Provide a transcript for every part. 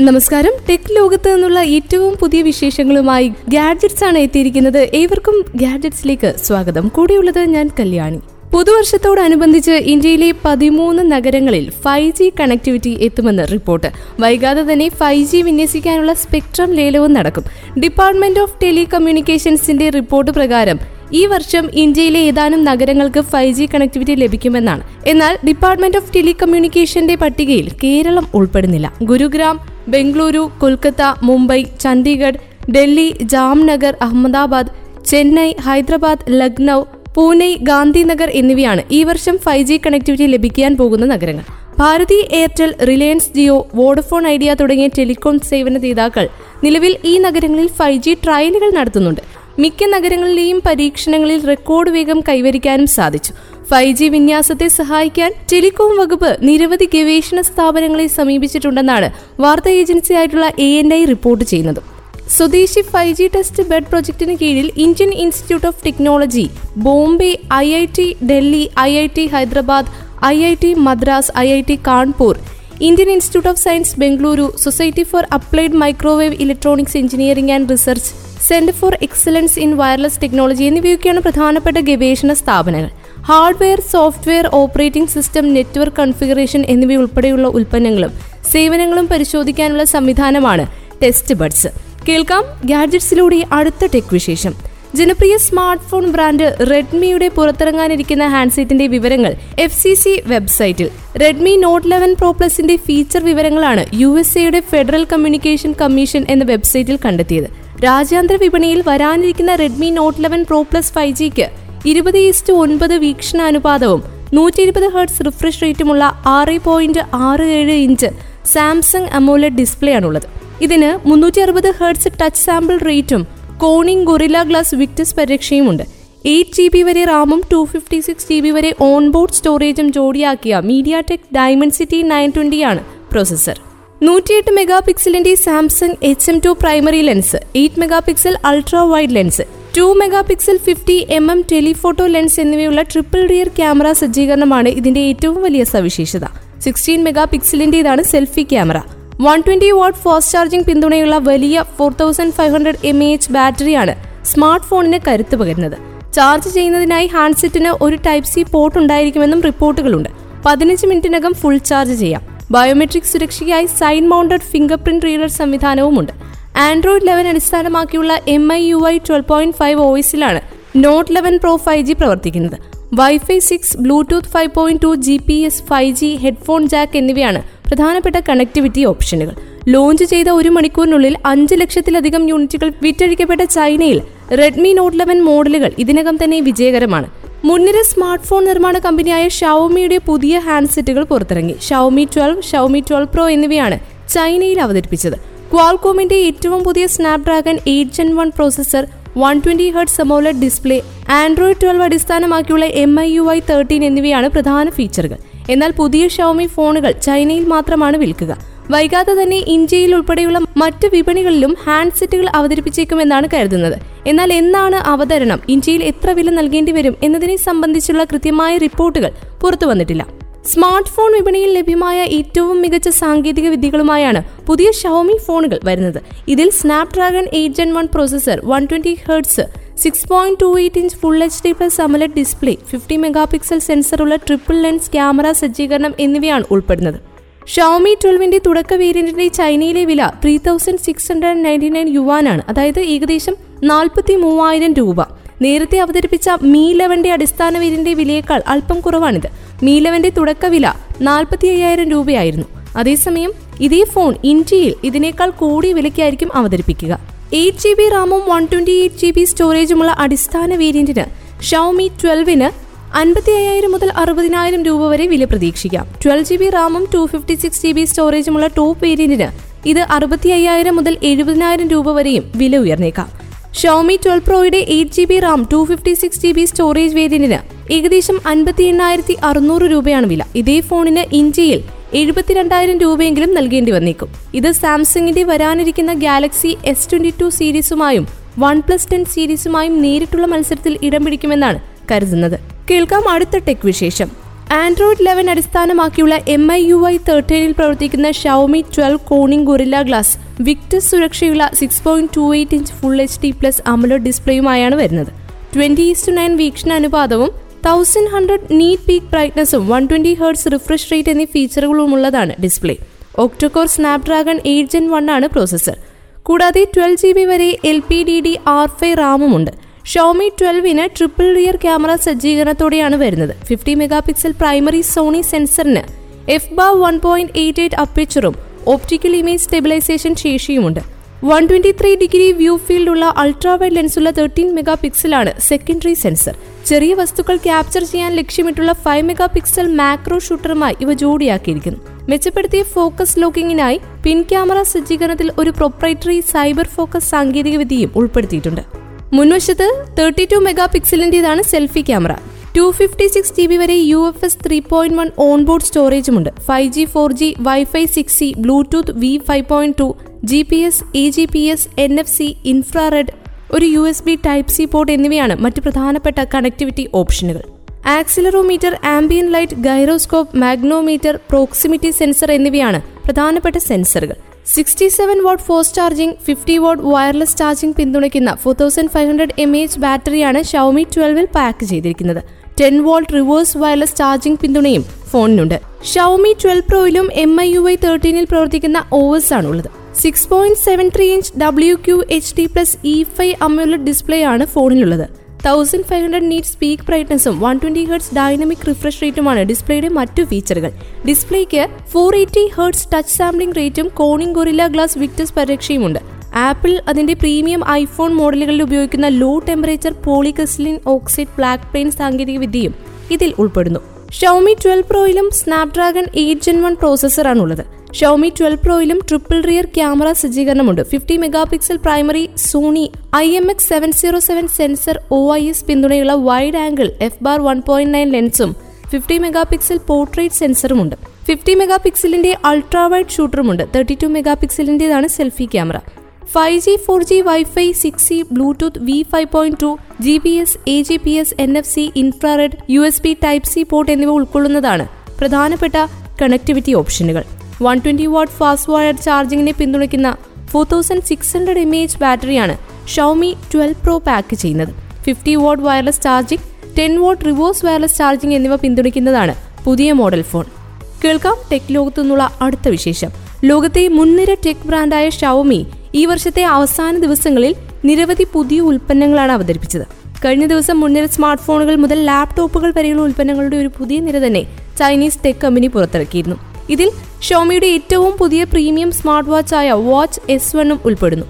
നമസ്കാരം. ടെക് ലോകത്ത് നിന്നുള്ള ഏറ്റവും പുതിയ വിശേഷങ്ങളുമായി ഗാഡ്ജറ്റ്സ് ആണ് എത്തിയിരിക്കുന്നത്. ഏവർക്കും ഗാഡ്ജറ്റ്സിലേക്ക് സ്വാഗതം. കൂടെയുള്ളത് ഞാൻ കല്യാണി. പുതുവർഷത്തോടനുബന്ധിച്ച് ഇന്ത്യയിലെ പതിമൂന്ന് നഗരങ്ങളിൽ ഫൈവ് ജി കണക്ടിവിറ്റി എത്തുമെന്ന് റിപ്പോർട്ട്. വൈകാതെ തന്നെ ഫൈവ് ജി വിന്യസിക്കാനുള്ള സ്പെക്ട്രം ലേലവും നടക്കും. ഡിപ്പാർട്ട്മെന്റ് ഓഫ് ടെലികമ്മ്യൂണിക്കേഷൻസിന്റെ റിപ്പോർട്ട് പ്രകാരം ഈ വർഷം ഇന്ത്യയിലെ ഏതാനും നഗരങ്ങൾക്ക് ഫൈവ് ജി കണക്ടിവിറ്റി ലഭിക്കുമെന്നാണ്. എന്നാൽ ഡിപ്പാർട്ട്മെന്റ് ഓഫ് ടെലികമ്മ്യൂണിക്കേഷന്റെ പട്ടികയിൽ കേരളം ഉൾപ്പെടുന്നില്ല. ഗുരുഗ്രാം ബംഗളൂരു കൊൽക്കത്ത മുംബൈ ചണ്ഡീഗഡ് ഡൽഹി ജാംനഗർ അഹമ്മദാബാദ് ചെന്നൈ ഹൈദരാബാദ് ലക്നൗ പൂനെ ഗാന്ധിനഗർ എന്നിവയാണ് ഈ വർഷം ഫൈവ് ജി കണക്ടിവിറ്റി ലഭിക്കാൻ പോകുന്ന നഗരങ്ങൾ. Bharti Airtel Reliance Jio Vodafone Idea തുടങ്ങിയ ടെലികോം സേവന ദാതാക്കൾ നിലവിൽ ഈ നഗരങ്ങളിൽ ഫൈവ് ജി ട്രയലുകൾ നടത്തുന്നുണ്ട്. മിക്ക നഗരങ്ങളിലെയും പരീക്ഷണങ്ങളിൽ റെക്കോർഡ് വേഗം കൈവരിക്കാനും സാധിച്ചു. ഫൈവ് ജി വിന്യാസത്തെ സഹായിക്കാൻ ടെലികോം വകുപ്പ് നിരവധി ഗവേഷണ സ്ഥാപനങ്ങളെ സമീപിച്ചിട്ടുണ്ടെന്നാണ് വാർത്താ ഏജൻസിയായിട്ടുള്ള എ എൻ ഐ റിപ്പോർട്ട് ചെയ്യുന്നത്. സ്വദേശി ഫൈവ് ജി ടെസ്റ്റ് ബെഡ് പ്രൊജക്ടിന് കീഴിൽ Indian Institute of Technology Bombay I I T Delhi I I T Hyderabad I I T Madras I I T Kanpur Indian Institute of Science Bengaluru Society for Applied Microwave Electronics Engineering and Research Centre for Excellence in Wireless Technology എന്നിവയൊക്കെയാണ് പ്രധാനപ്പെട്ട ഗവേഷണ സ്ഥാപനങ്ങൾ. Hardware software operating system network configuration എന്നിവയുൾപ്പെടെയുള്ള ഉൽപ്പന്നങ്ങളും സേവനങ്ങളും പരിശോധിക്കാനുള്ള സംവിധാനമാണ് test buds കേൾക്കാം ഗാഡ്ജറ്റ്സിലൂടെ അടുത്ത ടെക് വിശേഷം. ജനപ്രിയ സ്മാർട്ട് ഫോൺ ബ്രാൻഡ് റെഡ്മിയുടെ പുറത്തിറങ്ങാനിരിക്കുന്ന ഹാൻഡ്സെറ്റിന്റെ വിവരങ്ങൾ എഫ് സി സി വെബ്സൈറ്റിൽ. റെഡ്മി നോട്ട് ലെവൻ പ്രോ പ്ലസിന്റെ ഫീച്ചർ വിവരങ്ങളാണ് യു എസ് എയുടെ ഫെഡറൽ കമ്മ്യൂണിക്കേഷൻ കമ്മീഷൻ എന്ന വെബ്സൈറ്റിൽ കണ്ടെത്തിയത്. രാജ്യാന്തര വിപണിയിൽ വരാനിരിക്കുന്ന Redmi note eleven pro plus five ജിക്ക് ഇരുപത് ഈസ്റ്റ് ഒൻപത് വീക്ഷണാനുപാതവും നൂറ്റി ഇരുപത് ഹേർട്സ് റിഫ്രഷ് റേറ്റുമുള്ള ആറ് പോയിന്റ് ആറ് ഏഴ് ഇഞ്ച് സാംസങ് അമോലഡ് ഡിസ്പ്ലേ ആണുള്ളത് ഇതിന് മുന്നൂറ്റി അറുപത് ഹേർട്സ് ടച്ച് സാമ്പിൾ റേറ്റും കോണിംഗ് ഗൊറില ഗ്ലാസ് വിക്ടസ് പരിരക്ഷയുമുണ്ട്. എയ്റ്റ് ജി ബി വരെ റാമും two fifty six G B വരെ ഓൺബോർഡ് സ്റ്റോറേജും ജോഡിയാക്കിയ മീഡിയ ടെക് ഡയമൻസിറ്റി നയൻ ട്വന്റിയാണ് പ്രോസസർ. നൂറ്റിയെട്ട് mega പിക്സലിന്റെ Samsung H M two primary lens eight megapixel ultra wide lens two megapixel fifty M M telephoto lens എന്നിവയുള്ള triple rear camera സജ്ജീകരണമാണ് ഇതിന്റെ ഏറ്റവും വലിയ സവിശേഷത. Sixteen mega പിക്സലിന്റേതാണ് selfie camera one twenty watt fast charging പിന്തുണയുള്ള വലിയ four thousand five hundred M H ബാറ്ററിയാണ് smart ഫോണിന് കരുത്ത് പകരുന്നത്. ചാർജ് ചെയ്യുന്നതിനായി ഹാൻഡ്സെറ്റിന് ഒരു ടൈപ്പ് സി പോർട്ട് ഉണ്ടായിരിക്കുമെന്നും റിപ്പോർട്ടുകളുണ്ട്. പതിനഞ്ച് മിനിറ്റിനകം ഫുൾ ചാർജ് ചെയ്യാം. ബയോമെട്രിക് സുരക്ഷയ്ക്കായി side mounted fingerprint reader സംവിധാനവുമുണ്ട്. ആൻഡ്രോയിഡ് ലെവൻ അടിസ്ഥാനമാക്കിയുള്ള M I U I twelve point five ഓയിസിലാണ് note eleven pro five G പ്രവർത്തിക്കുന്നത്. Wifi six Bluetooth five point two G P S five G headphone jack എന്നിവയാണ് പ്രധാനപ്പെട്ട connectivity ഓപ്ഷനുകൾ launch ചെയ്ത ഒരു മണിക്കൂറിനുള്ളിൽ അഞ്ച് ലക്ഷത്തിലധികം യൂണിറ്റുകൾ വിറ്റഴിക്കപ്പെട്ട ചൈനയിൽ റെഡ്മി നോട്ട് ലെവൻ മോഡലുകൾ ഇതിനകം തന്നെ വിജയകരമാണ്. മുൻനിര സ്മാർട്ട് ഫോൺ നിർമ്മാണ കമ്പനിയായ ഷവോമിയുടെ പുതിയ ഹാൻഡ്സെറ്റുകൾ പുറത്തിറങ്ങി. Xiaomi twelve Xiaomi twelve pro എന്നിവയാണ് ചൈനയിൽ അവതരിപ്പിച്ചത്. ക്വാൾകോമിന്റെ ഏറ്റവും പുതിയ Snapdragon eight gen one processor one twenty hertz AMOLED display Android twelve അടിസ്ഥാനമാക്കിയുള്ള M I U I thirteen എന്നിവയാണ് പ്രധാന ഫീച്ചറുകൾ. എന്നാൽ പുതിയ ഷവോമി ഫോണുകൾ ചൈനയിൽ മാത്രമാണ് വിൽക്കുക. വൈകാതെ തന്നെ ഇന്ത്യയിൽ ഉൾപ്പെടെയുള്ള മറ്റ് വിപണികളിലും ഹാൻഡ്സെറ്റുകൾ അവതരിപ്പിച്ചേക്കുമെന്നാണ് കരുതുന്നത്. എന്നാൽ എന്നാണ് അവതരണം? ഇന്ത്യയിൽ എത്ര വില നൽകേണ്ടി വരും എന്നതിനെ സംബന്ധിച്ചുള്ള കൃത്യമായ റിപ്പോർട്ടുകൾ പുറത്തു വന്നിട്ടില്ല സ്മാർട്ട് ഫോൺ വിപണിയിൽ ലഭ്യമായ ഏറ്റവും മികച്ച സാങ്കേതിക വിദ്യകളുമായാണ് പുതിയ ഷവോമി ഫോണുകൾ വരുന്നത്. ഇതിൽ Snapdragon eight gen one processor one twenty hertz six point two eight inch full H D plus AMOLED display fifty megapixel സെൻസറുള്ള triple lens camera സജ്ജീകരണം എന്നിവയാണ് ഉൾപ്പെടുന്നത്. ഷവോമി ട്വൽവിന്റെ തുടക്ക വേരിയന്റിന്റെ ചൈനയിലെ വില three thousand six hundred ninety nine യുവാനാണ് അതായത് ഏകദേശം നാൽപ്പത്തി മൂവായിരം രൂപ. നേരത്തെ അവതരിപ്പിച്ച മീ ലെവന്റെ അടിസ്ഥാന വേരിയന്റെ വിലയേക്കാൾ അല്പം കുറവാണിത്. മീ തുടക്കവില തുടക്ക വില നാൽപ്പത്തി അയ്യായിരം രൂപയായിരുന്നു. അതേസമയം ഇതേ ഫോൺ ഇന്ത്യയിൽ ഇതിനേക്കാൾ കൂടിയ വിലയ്ക്കായിരിക്കും അവതരിപ്പിക്കുക. എയ്റ്റ് ജി ബി റാമും one twenty eight G B സ്റ്റോറേജുമുള്ള അടിസ്ഥാന വേരിയന്റിന് ഷൗമി ട്വൽവിന് അൻപത്തി അയ്യായിരം മുതൽ അറുപതിനായിരം രൂപ വരെ വില പ്രതീക്ഷിക്കാം. ട്വൽവ് ജി ബി റാമും two fifty six G B സ്റ്റോറേജുമുള്ള top വേരിയന്റിന് ഇത് അറുപത്തി അയ്യായിരം മുതൽ എഴുപതിനായിരം രൂപ വരെയും വില ഉയർന്നേക്കാം. Xiaomi twelve പ്രോയുടെ eight G B RAM two fifty six G B storage വേരിയന്റിന് ഏകദേശം അൻപത്തി എണ്ണായിരത്തി അറുന്നൂറ് രൂപയാണ് വില. ഇതേ ഫോണിന് ഇന്ത്യയിൽ എഴുപത്തിരണ്ടായിരം രൂപയെങ്കിലും നൽകേണ്ടി വന്നേക്കും. ഇത് സാംസങ്ങിന്റെ വരാനിരിക്കുന്ന ഗാലക്സി എസ് ട്വന്റി ടു സീരീസുമായും വൺ പ്ലസ് ടെൻ സീരീസുമായും നേരിട്ടുള്ള മത്സരത്തിൽ ഇടം പിടിക്കുമെന്നാണ് കരുതുന്നത്. കേൾക്കാം അടുത്ത ടെക് വിശേഷം. ആൻഡ്രോയിഡ് ലെവൻ അടിസ്ഥാനമാക്കിയുള്ള എം ഐ യു ഐ തേർട്ടീനിൽ പ്രവർത്തിക്കുന്ന Xiaomi twelve Corning Gorilla glass Victus സുരക്ഷയുള്ള six point two eight inch full H D plus AMOLED ഡിസ്പ്ലേയുമായാണ് വരുന്നത്. ട്വന്റി ഈസ്റ്റു നയൻ വീക്ഷണ അനുപാതവും thousand hundred NEET peak ബ്രൈറ്റ്നസും one twenty hertz refresh rate എന്നീ ഫീച്ചറുകളുമുള്ളതാണ് display octacore Snapdragon eight gen one ആണ് processor കൂടാതെ twelve G B വരെ L P D D R five റാമുമുണ്ട്. Xiaomi ട്വൽവിന് triple rear camera സജ്ജീകരണത്തോടെയാണ് വരുന്നത്. Fifty mega pixel primary Sony സെൻസറിന് F ബാ one point eight eight അപ്പിച്ചറും optical image stabilisation ശേഷിയുമുണ്ട് one twenty three degree view ഫീൽഡുള്ള ultra wide ലെൻസുള്ള thirteen mega പിക്സലാണ് secondary sensor ചെറിയ വസ്തുക്കൾ ക്യാപ്ചർ ചെയ്യാൻ ലക്ഷ്യമിട്ടുള്ള ഫൈവ് മെഗാ പിക്സൽ മാക്രോ ഷൂട്ടറുമായി ഇവ ജോഡിയാക്കിയിരിക്കുന്നു. മെച്ചപ്പെടുത്തിയ ഫോക്കസ് ലോക്കിങ്ങിനായി പിൻ ക്യാമറ സജ്ജീകരണത്തിൽ ഒരു പ്രൊപ്രൈറ്ററി സൈബർ ഫോക്കസ് സാങ്കേതികവിദ്യയും ഉൾപ്പെടുത്തിയിട്ടുണ്ട്. മുൻവശത്ത് thirty two mega പിക്സലിന്റേതാണ് selfie camera two fifty six G B വരെ U F S three point one onboard സ്റ്റോറേജുമുണ്ട് five G four G wifi six C Bluetooth V five point two G P S A G P S N F C infrared ഒരു U S B type C port എന്നിവയാണ് മറ്റ് പ്രധാനപ്പെട്ട connectivity ഓപ്ഷനുകൾ accelerometer ambient light gyroscope magnetometer proximity sensor എന്നിവയാണ് പ്രധാനപ്പെട്ട സെൻസറുകൾ sixty seven watt fast charging fifty watt wireless charging പിന്തുണയ്ക്കുന്ന four thousand five hundred M H ബാറ്ററിയാണ് ഷവമി ട്വൽവിൽ പാക്ക് ചെയ്തിരിക്കുന്നത്. Ten volt reverse wireless charging പിന്തുണയും ഫോണിനുണ്ട്. ഷവമി ട്വൽവ് പ്രോയിലും എം ഐ യു ഐ തേർട്ടീനിൽ പ്രവർത്തിക്കുന്ന ഓവേഴ്സ് ആണുള്ളത് six point seven three inch W Q H D plus E five AMOLED display ആണ് ഫോണിലുള്ളത്. Thousand five hundred nit peak ബ്രൈറ്റ്നസും one twenty hertz dynamic refresh റേറ്റുമാണ് ഡിസ്പ്ലേയുടെ മറ്റു ഫീച്ചറുകൾ ഡിസ്പ്ലേക്ക് four eighty hertz touch sampling റേറ്റും Corning Gorilla glass Victus പരിരക്ഷയുമുണ്ട് Apple അതിന്റെ premium iPhone മോഡലുകളിൽ ഉപയോഗിക്കുന്ന low temperature polycrystalline oxide backplane സാങ്കേതികവിദ്യയും ഇതിൽ ഉൾപ്പെടുന്നു. ഷൗമി ട്വൽവ് പ്രോയിലും സ്നാപ്ഡ്രാഗൺ എയ്റ്റ് ജെൻ വൺ പ്രോസസ്സറാണ് ഉള്ളത് ഷോമി ട്വൽവ് പ്രോയിലും triple rear camera സജ്ജീകരണമുണ്ട്. Fifty mega pixel primary Sony I M X seven zero seven sensor O I S പിന്തുണയുള്ള wide angle F bar one point nine ലെൻസും fifty mega pixel portrait സെൻസറുമുണ്ട് fifty mega പിക്സലിന്റെ ultra wide ഷൂട്ടറുമുണ്ട് thirty two mega പിക്സലിന്റേതാണ് selfie camera five G four G wifi six C Bluetooth V five point two G P S A G P S N F C infrared U S B type C port എന്നിവ ഉൾക്കൊള്ളുന്നതാണ് പ്രധാനപ്പെട്ട connectivity ഓപ്ഷനുകൾ one twenty watt fast wire ചാർജിങ്ങിനെ പിന്തുണയ്ക്കുന്ന four thousand six hundred M H ബാറ്ററിയാണ് Xiaomi twelve pro pack ചെയ്യുന്നത്. Fifty watt wireless charging ten watt reverse wireless charging എന്നിവ പിന്തുണയ്ക്കുന്നതാണ് പുതിയ മോഡൽ ഫോൺ കേൾക്കാം ടെക് ലോകത്തു നിന്നുള്ള അടുത്ത വിശേഷം. ലോകത്തെ മുൻനിര ടെക് ബ്രാൻഡായ ഷവമി ഈ വർഷത്തെ അവസാന ദിവസങ്ങളിൽ നിരവധി പുതിയ ഉൽപ്പന്നങ്ങളാണ് അവതരിപ്പിച്ചത്. കഴിഞ്ഞ ദിവസം മുൻനിര സ്മാർട്ട് ഫോണുകൾ മുതൽ ലാപ്ടോപ്പുകൾ വരെയുള്ള ഉൽപ്പന്നങ്ങളുടെ ഒരു പുതിയ നിര തന്നെ ചൈനീസ് ടെക് കമ്പനി പുറത്തിറക്കിയിരുന്നു. ഇതിൽ ഷോമിയുടെ ഏറ്റവും പുതിയ പ്രീമിയം സ്മാർട്ട് വാച്ചായ വാച്ച് എസ് വണ്ണും ഉൾപ്പെടുന്നു.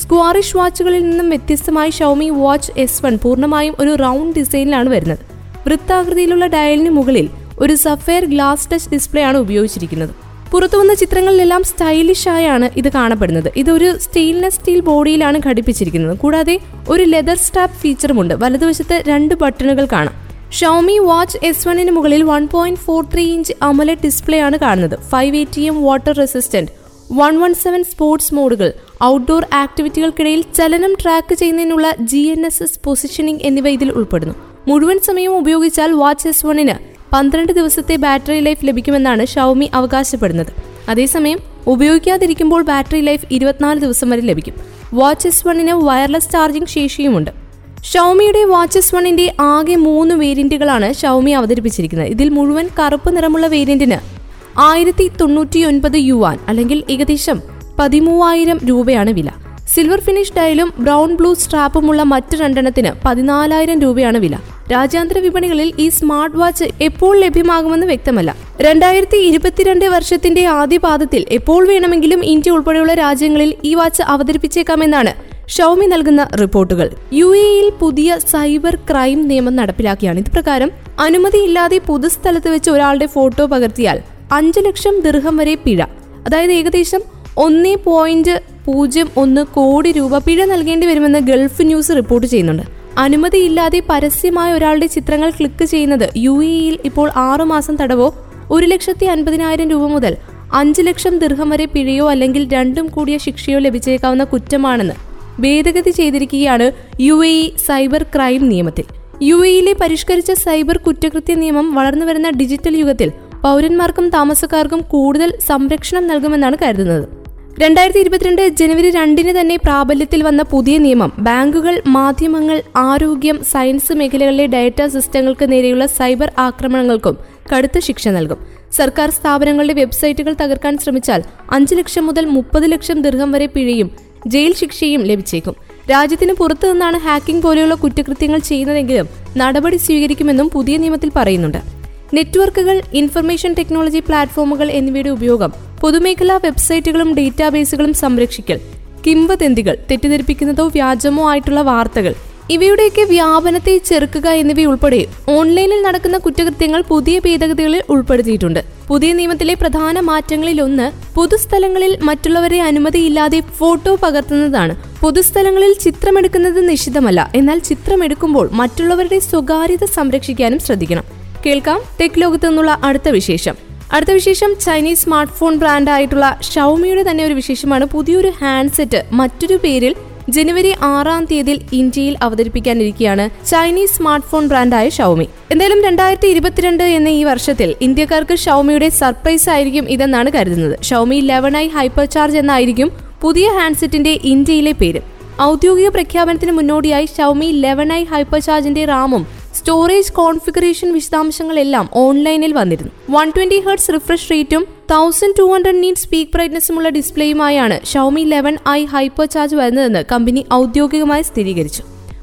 സ്ക്വാറിഷ് വാച്ചുകളിൽ നിന്നും വ്യത്യസ്തമായി ഷോമി വാച്ച് എസ് വൺ പൂർണമായും ഒരു റൗണ്ട് ഡിസൈനിലാണ് വരുന്നത്. വൃത്താകൃതിയിലുള്ള ഡയലിന് മുകളിൽ ഒരു സഫയർ ഗ്ലാസ് ടച്ച് ഡിസ്പ്ലേ ആണ് ഉപയോഗിച്ചിരിക്കുന്നത്. പുറത്തു വന്ന ചിത്രങ്ങളിലെല്ലാം സ്റ്റൈലിഷ് ആയാണ് ഇത് കാണപ്പെടുന്നത്. ഇതൊരു സ്റ്റെയിൻലെസ് സ്റ്റീൽ ബോഡിയിലാണ് ഘടിപ്പിച്ചിരിക്കുന്നത്. കൂടാതെ ഒരു ലെതർ സ്റ്റാപ്പ് ഫീച്ചറുമുണ്ട് വലതുവശത്ത് രണ്ട് ബട്ടണുകൾ കാണാം. ഷോമി വാച്ച് എസ് വണ്ണിന് മുകളിൽ one point four three inch AMOLED display ആണ് കാണുന്നത്. Five A T M water resistant one one seven sports മോഡുകൾ ഔട്ട്ഡോർ ആക്ടിവിറ്റികൾക്കിടയിൽ ചലനം ട്രാക്ക് ചെയ്യുന്നതിനുള്ള G N S S positioning എന്നിവ ഇതിൽ ഉൾപ്പെടുന്നു. മുഴുവൻ സമയവും ഉപയോഗിച്ചാൽ വാച്ച് എസ് വണ്ണിന് പന്ത്രണ്ട് ദിവസത്തെ ബാറ്ററി ലൈഫ് ലഭിക്കുമെന്നാണ് ഷൗമി അവകാശപ്പെടുന്നത്. അതേസമയം ഉപയോഗിക്കാതിരിക്കുമ്പോൾ ബാറ്ററി ലൈഫ് ഇരുപത്തിനാല് ദിവസം വരെ ലഭിക്കും. വാച്ച് എസ് വണ്ണിന് വയർലെസ് ചാർജിംഗ് ശേഷിയുമുണ്ട്. ഷൗമിയുടെ വാച്ചസ് വണ്ണിന്റെ ആകെ മൂന്ന് വേരിയന്റുകളാണ് ഷൗമി അവതരിപ്പിച്ചിരിക്കുന്നത്. ഇതിൽ മുഴുവൻ കറുപ്പ് നിറമുള്ള വേരിയന്റിന് ആയിരത്തി തൊണ്ണൂറ്റി ഒൻപത് യുവാൻ അല്ലെങ്കിൽ ഏകദേശം പതിമൂവായിരം രൂപയാണ് വില. സിൽവർ ഫിനിഷ് ഡയലും ബ്രൗൺ ബ്ലൂ സ്ട്രാപ്പുമുള്ള മറ്റ് രണ്ടെണ്ണത്തിന് പതിനാലായിരം രൂപയാണ് വില. രാജ്യാന്തര വിപണികളിൽ ഈ സ്മാർട്ട് വാച്ച് എപ്പോൾ ലഭ്യമാകുമെന്ന് വ്യക്തമല്ല. രണ്ടായിരത്തി ഇരുപത്തിരണ്ട് വർഷത്തിന്റെ ആദ്യ പാദത്തിൽ എപ്പോൾ വേണമെങ്കിലും ഇന്ത്യ ഉൾപ്പെടെയുള്ള രാജ്യങ്ങളിൽ ഈ വാച്ച് അവതരിപ്പിച്ചേക്കാമെന്നാണ് ഷൗമി നൽകുന്ന റിപ്പോർട്ടുകൾ. യു എയിൽ പുതിയ സൈബർ ക്രൈം നിയമം നടപ്പിലാക്കിയാണ്. ഇത് പ്രകാരം അനുമതിയില്ലാതെ പൊതുസ്ഥലത്ത് വെച്ച് ഒരാളുടെ ഫോട്ടോ പകർത്തിയാൽ അഞ്ചു ലക്ഷം ദീർഘം വരെ പിഴ. അതായത് ഏകദേശം ഒന്നേ പോയിന്റ് പൂജ്യം ഒന്ന് കോടി രൂപ പിഴ നൽകേണ്ടി വരുമെന്ന് ഗൾഫ് ന്യൂസ് റിപ്പോർട്ട് ചെയ്യുന്നുണ്ട്. അനുമതിയില്ലാതെ പരസ്യമായ ഒരാളുടെ ചിത്രങ്ങൾ ക്ലിക്ക് ചെയ്യുന്നത് യു എയിൽ ഇപ്പോൾ ആറുമാസം തടവോ ഒരു ലക്ഷത്തി അൻപതിനായിരം രൂപ മുതൽ അഞ്ചു ലക്ഷം ദീർഘം വരെ പിഴയോ അല്ലെങ്കിൽ രണ്ടും കൂടിയ ശിക്ഷയോ ലഭിച്ചേക്കാവുന്ന കുറ്റമാണെന്ന് ഭേദഗതി ചെയ്തിരിക്കുകയാണ് യു എ സൈബർ ക്രൈം നിയമത്തിൽ. യു എയിലെ പരിഷ്കരിച്ച സൈബർ കുറ്റകൃത്യ നിയമം വളർന്നുവരുന്ന ഡിജിറ്റൽ യുഗത്തിൽ പൗരന്മാർക്കും താമസക്കാർക്കും കൂടുതൽ സംരക്ഷണം നൽകുമെന്നാണ് കരുതുന്നത്. രണ്ടായിരത്തി ഇരുപത്തിരണ്ട് ജനുവരി രണ്ടിന് തന്നെ പ്രാബല്യത്തിൽ വന്ന പുതിയ നിയമം ബാങ്കുകൾ മാധ്യമങ്ങൾ ആരോഗ്യം സയൻസ് മേഖലകളിലെ ഡാറ്റ സിസ്റ്റങ്ങൾക്ക് നേരെയുള്ള സൈബർ ആക്രമണങ്ങൾക്കും കടുത്ത ശിക്ഷ നൽകും. സർക്കാർ സ്ഥാപനങ്ങളുടെ വെബ്സൈറ്റുകൾ തകർക്കാൻ ശ്രമിച്ചാൽ അഞ്ച് ലക്ഷം മുതൽ മുപ്പത് ലക്ഷം ദീർഘം വരെ പിഴയും ജയിൽ ശിക്ഷയും ലഭിച്ചേക്കും. രാജ്യത്തിന് പുറത്തു നിന്നാണ് ഹാക്കിംഗ് പോലെയുള്ള കുറ്റകൃത്യങ്ങൾ ചെയ്യുന്നതെങ്കിലും നടപടി സ്വീകരിക്കുമെന്നും പുതിയ നിയമത്തിൽ പറയുന്നുണ്ട്. നെറ്റ്വർക്കുകൾ ഇൻഫർമേഷൻ ടെക്നോളജി പ്ലാറ്റ്ഫോമുകൾ എന്നിവയുടെ ഉപയോഗം പൊതുമേഖലാ വെബ്സൈറ്റുകളും ഡേറ്റാബേസുകളും സംരക്ഷിക്കൽ കിംവദന്തികൾ തെറ്റിദ്ധരിപ്പിക്കുന്നതോ വ്യാജമോ ആയിട്ടുള്ള വാർത്തകൾ ഇവയുടെയൊക്കെ വ്യാപനത്തെ ചെറുക്കുക എന്നിവയുൾപ്പെടെ ഓൺലൈനിൽ നടക്കുന്ന കുറ്റകൃത്യങ്ങൾ പുതിയ ഭേദഗതികളിൽ ഉൾപ്പെടുത്തിയിട്ടുണ്ട്. പുതിയ നിയമത്തിലെ പ്രധാന മാറ്റങ്ങളിലൊന്ന് പൊതുസ്ഥലങ്ങളിൽ മറ്റുള്ളവരെ അനുമതിയില്ലാതെ ഫോട്ടോ പകർത്തുന്നതാണ്. പൊതുസ്ഥലങ്ങളിൽ ചിത്രമെടുക്കുന്നത് നിഷിദ്ധമല്ല. എന്നാൽ ചിത്രമെടുക്കുമ്പോൾ മറ്റുള്ളവരുടെ സ്വകാര്യത സംരക്ഷിക്കാനും ശ്രദ്ധിക്കണം. കേൾക്കാം ടെക് ലോകത്ത് നിന്നുള്ള അടുത്ത വിശേഷം. അടുത്ത വിശേഷം ചൈനീസ് സ്മാർട്ട് ഫോൺ ബ്രാൻഡായിട്ടുള്ള ഷൗമിയുടെ തന്നെ ഒരു വിശേഷമാണ്. പുതിയൊരു ഹാൻഡ്സെറ്റ് മറ്റൊരു പേരിൽ ജനുവരി ആറാം തീയതിയിൽ ഇന്ത്യയിൽ അവതരിപ്പിക്കാനിരിക്കുകയാണ് ചൈനീസ് സ്മാർട്ട് ഫോൺ ബ്രാൻഡായ ഷൗമി. എന്തായാലും രണ്ടായിരത്തി ഇരുപത്തിരണ്ട് എന്ന ഈ വർഷത്തിൽ ഇന്ത്യക്കാർക്ക് ഷൗമിയുടെ സർപ്രൈസ് ആയിരിക്കും ഇതെന്നാണ് കരുതുന്നത്. Xiaomi eleven I hyper charge എന്നായിരിക്കും പുതിയ ഹാൻഡ്സെറ്റിന്റെ ഇന്ത്യയിലെ പേര്. ഔദ്യോഗിക പ്രഖ്യാപനത്തിന് മുന്നോടിയായി ഷൗമി ലെവൻ ഐ ഹൈപ്പർ ചാർജിന്റെ റാമും സ്റ്റോറേജ് കോൺഫിഗറേഷൻ വിശദാംശങ്ങളെല്ലാം ഓൺലൈനിൽ വന്നിരുന്നു. വൺ ട്വന്റി ഹെർട്സ് റിഫ്രഷ് റേറ്റും thousand two hundred nits peak ബ്രൈറ്റ്നസ്സുമുള്ള ഡിസ്പ്ലേയുമായാണ് Xiaomi eleven I hyper charge വരുന്നതെന്ന് കമ്പനി ഔദ്യോഗികമായി സ്ഥിരീകരിച്ചു.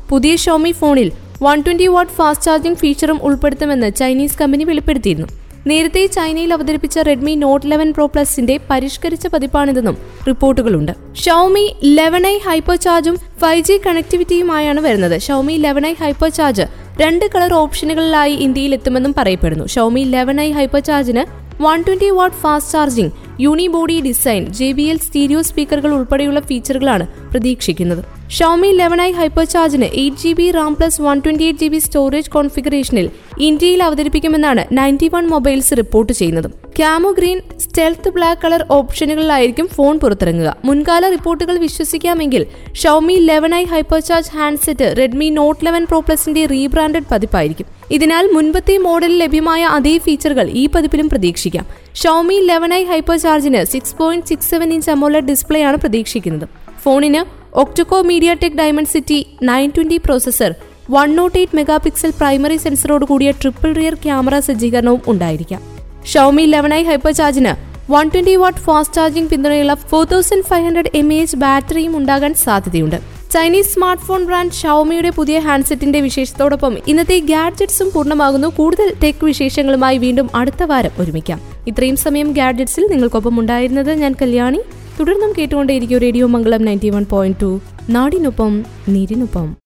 പുതിയ ഷോമി ഫോണിൽ one twenty watt fast charging ഫീച്ചറും ഉൾപ്പെടുത്തുമെന്ന് ചൈനീസ് കമ്പനി വെളിപ്പെടുത്തിയിരുന്നു. നേരത്തെ ചൈനയിൽ അവതരിപ്പിച്ച റെഡ്മി നോട്ട് ലെവൻ പ്രോ പ്ലസിന്റെ പരിഷ്കരിച്ച പതിപ്പാണിതെന്നും റിപ്പോർട്ടുകളുണ്ട്. ഷൗമി ലെവൻ ഐ ഹൈപ്പർ ചാർജും ഫൈവ് ജി കണക്ടിവിറ്റിയുമായാണ് വരുന്നത്. Xiaomi eleven I hyper charge രണ്ട് കളർ ഓപ്ഷനുകളിലായി ഇന്ത്യയിൽ എത്തുമെന്നും പറയപ്പെടുന്നു. Xiaomi eleven I hyper ചാർജിന് one twenty watt fast charging unibody design J B L stereo സ്പീക്കറുകൾ ഉൾപ്പെടെയുള്ള ഫീച്ചറുകളാണ് പ്രതീക്ഷിക്കുന്നത്. Xiaomi eleven I hyper ചാർജിന് eight G B RAM plus one twenty eight G B storage കോൺഫിഗറേഷനിൽ ഇന്ത്യയിൽ അവതരിപ്പിക്കുമെന്നാണ് ninety one mobiles report ചെയ്യുന്നത്. Camo green stealth black colour ഓപ്ഷനുകളിലായിരിക്കും phone പുറത്തിറങ്ങുക. മുൻകാല റിപ്പോർട്ടുകൾ വിശ്വസിക്കാമെങ്കിൽ Xiaomi eleven I hyper charge handset Redmi note eleven pro പ്ലസിന്റെ rebranded പതിപ്പായിരിക്കും. ഇതിനാൽ മുൻപത്തെ മോഡലിൽ ലഭ്യമായ അതേ ഫീച്ചറുകൾ ഈ പതിപ്പിലും പ്രതീക്ഷിക്കാം. Xiaomi eleven I hyper ചാർജിന് six point six seven inch AMOLED display ആണ് പ്രതീക്ഷിക്കുന്നത്. ഫോണിന് octa core MediaTek Dimensity nine twenty processor one naught eight mega pixel primary സെൻസറോട് കൂടിയ ട്രിപ്പിൾ റിയർ ക്യാമറ സജ്ജീകരണവും ഉണ്ടായിരിക്കാം. Xiaomi eleven I hyper ചാർജിന് one twenty watt fast charging പിന്തുണയുള്ള four thousand five hundred M A H ബാറ്ററിയും ഉണ്ടാകാൻ സാധ്യതയുണ്ട്. Chinese smart phone brand ഷൗമിയുടെ പുതിയ ഹാൻഡ്സെറ്റിന്റെ വിശേഷത്തോടൊപ്പം ഇന്നത്തെ ഗാഡ്ജറ്റ്സും പൂർണമാകുന്നു. കൂടുതൽ ടെക് വിശേഷങ്ങളുമായി വീണ്ടും അടുത്ത വാരം ഒരുമിക്കാം. ഇത്രയും സമയം ഗാഡ്ജറ്റ്സിൽ നിങ്ങൾക്കൊപ്പം ഉണ്ടായിരുന്നത് ഞാൻ കല്യാണി. തുടർന്നും കേട്ടുകൊണ്ടേയിരിക്കും radio Mangalam ninety one point two നാടിനൊപ്പം നീരിനൊപ്പം.